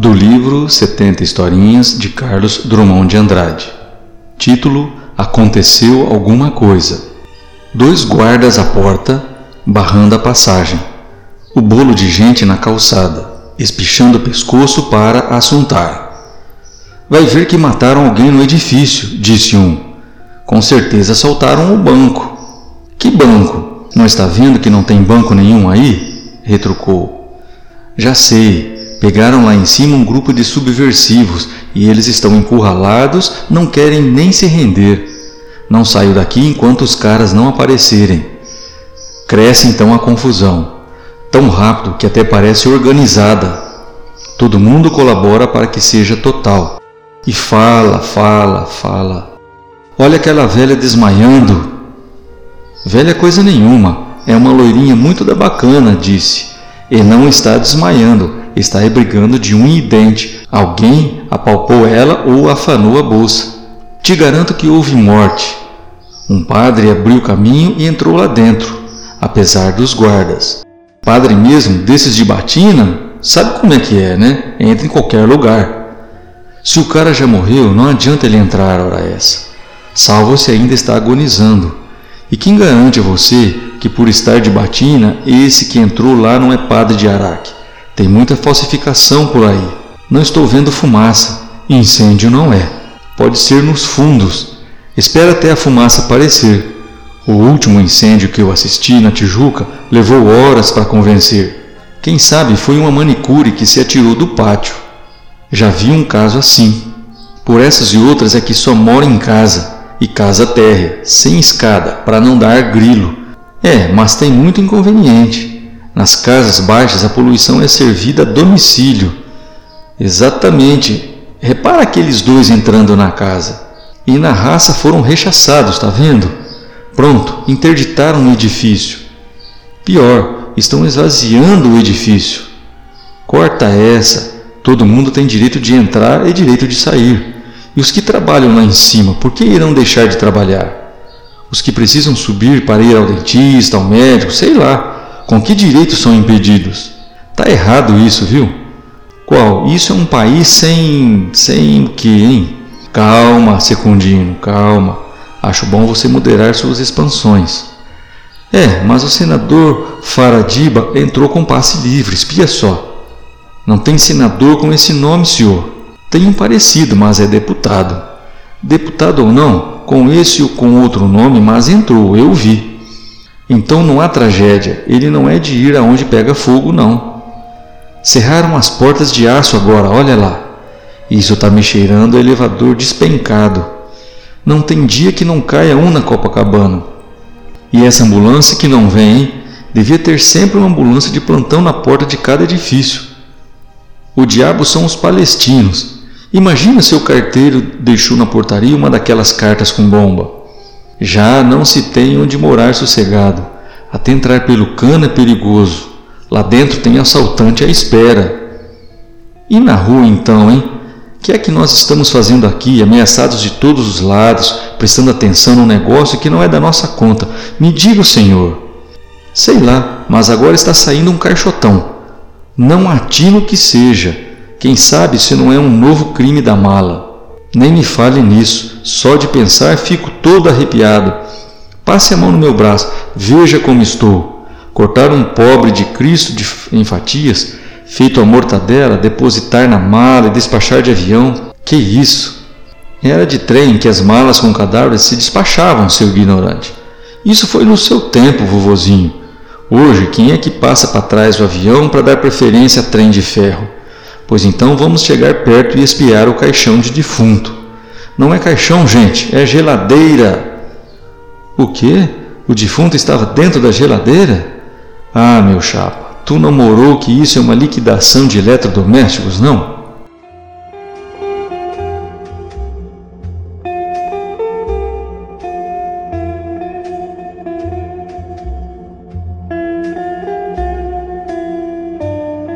Do livro 70 Historinhas de Carlos Drummond de Andrade. Título: Aconteceu alguma coisa. Dois guardas à porta, barrando a passagem. O bolo de gente na calçada, espichando o pescoço para assuntar. Vai ver que mataram alguém no edifício, disse um. Com certeza assaltaram o banco. Que banco? Não está vendo que não tem banco nenhum aí? retrucou. Já sei, Pegaram lá em cima um grupo de subversivos e eles estão encurralados, não querem nem se render. Não saio daqui enquanto os caras não aparecerem. Cresce então a confusão, tão rápido que até parece organizada. Todo mundo colabora para que seja total. E fala, fala, fala. Olha aquela velha desmaiando. Velha coisa nenhuma, é uma loirinha muito da bacana, disse. E não está desmaiando, está brigando de um e dente. Alguém apalpou ela ou afanou a bolsa. Te garanto que houve morte. Um padre abriu o caminho e entrou lá dentro, apesar dos guardas. Padre mesmo, desses de batina, sabe como é que é, né? Entra em qualquer lugar. Se o cara já morreu, não adianta ele entrar hora essa, salvo se ainda está agonizando. E quem garante a você que por estar de batina, esse que entrou lá não é padre de Araque? Tem muita falsificação por aí. Não estou vendo fumaça. Incêndio não é. Pode ser nos fundos. Espera até a fumaça aparecer. O último incêndio que eu assisti na Tijuca levou horas para convencer. Quem sabe foi uma manicure que se atirou do pátio. Já vi um caso assim. Por essas e outras é que só moro em casa, e casa térrea, sem escada, para não dar grilo. É, mas tem muito inconveniente. Nas casas baixas, a poluição é servida a domicílio. Exatamente. Repara aqueles dois entrando na casa. E na raça foram rechaçados, está vendo? Pronto, interditaram o edifício. Pior, estão esvaziando o edifício. Corta essa. Todo mundo tem direito de entrar e direito de sair. E os que trabalham lá em cima, por que irão deixar de trabalhar? Os que precisam subir para ir ao dentista, ao médico, sei lá, com que direito são impedidos? Tá errado isso, viu? Qual? Isso é um país sem. sem que, hein? Calma, Secundino, calma. Acho bom você moderar suas expansões. É, mas o senador Faradiba entrou com passe livre, espia só. Não tem senador com esse nome, senhor. Tem um parecido, mas é deputado. Deputado ou não, com esse ou com outro nome, mas entrou, eu vi. Então não há tragédia, ele não é de ir aonde pega fogo, não. Cerraram as portas de aço agora, olha lá. Isso está me cheirando elevador despencado. Não tem dia que não caia um na Copacabana. E essa ambulância que não vem, devia ter sempre uma ambulância de plantão na porta de cada edifício. O diabo são os palestinos. Imagina se o carteiro deixou na portaria uma daquelas cartas com bomba. Já não se tem onde morar sossegado. Até entrar pelo cano é perigoso. Lá dentro tem assaltante à espera. E na rua então, hein? Que é que nós estamos fazendo aqui, ameaçados de todos os lados, prestando atenção num negócio que não é da nossa conta? Me diga, Senhor. Sei lá, mas agora está saindo um caixotão. Não atino que seja. Quem sabe se não é um novo crime da mala. Nem me fale nisso, só de pensar fico todo arrepiado. Passe a mão no meu braço, veja como estou. Cortar um pobre de Cristo de, em fatias, feito a mortadela, depositar na mala e despachar de avião. Que isso? Era de trem que as malas com cadáveres se despachavam, seu ignorante. Isso foi no seu tempo, vovozinho. Hoje, quem é que passa para trás do avião para dar preferência a trem de ferro? Pois então vamos chegar perto e espiar o caixão de defunto. Não é caixão, gente, é geladeira. O quê? O defunto estava dentro da geladeira? Ah, meu chapa, tu não morou que isso é uma liquidação de eletrodomésticos, não?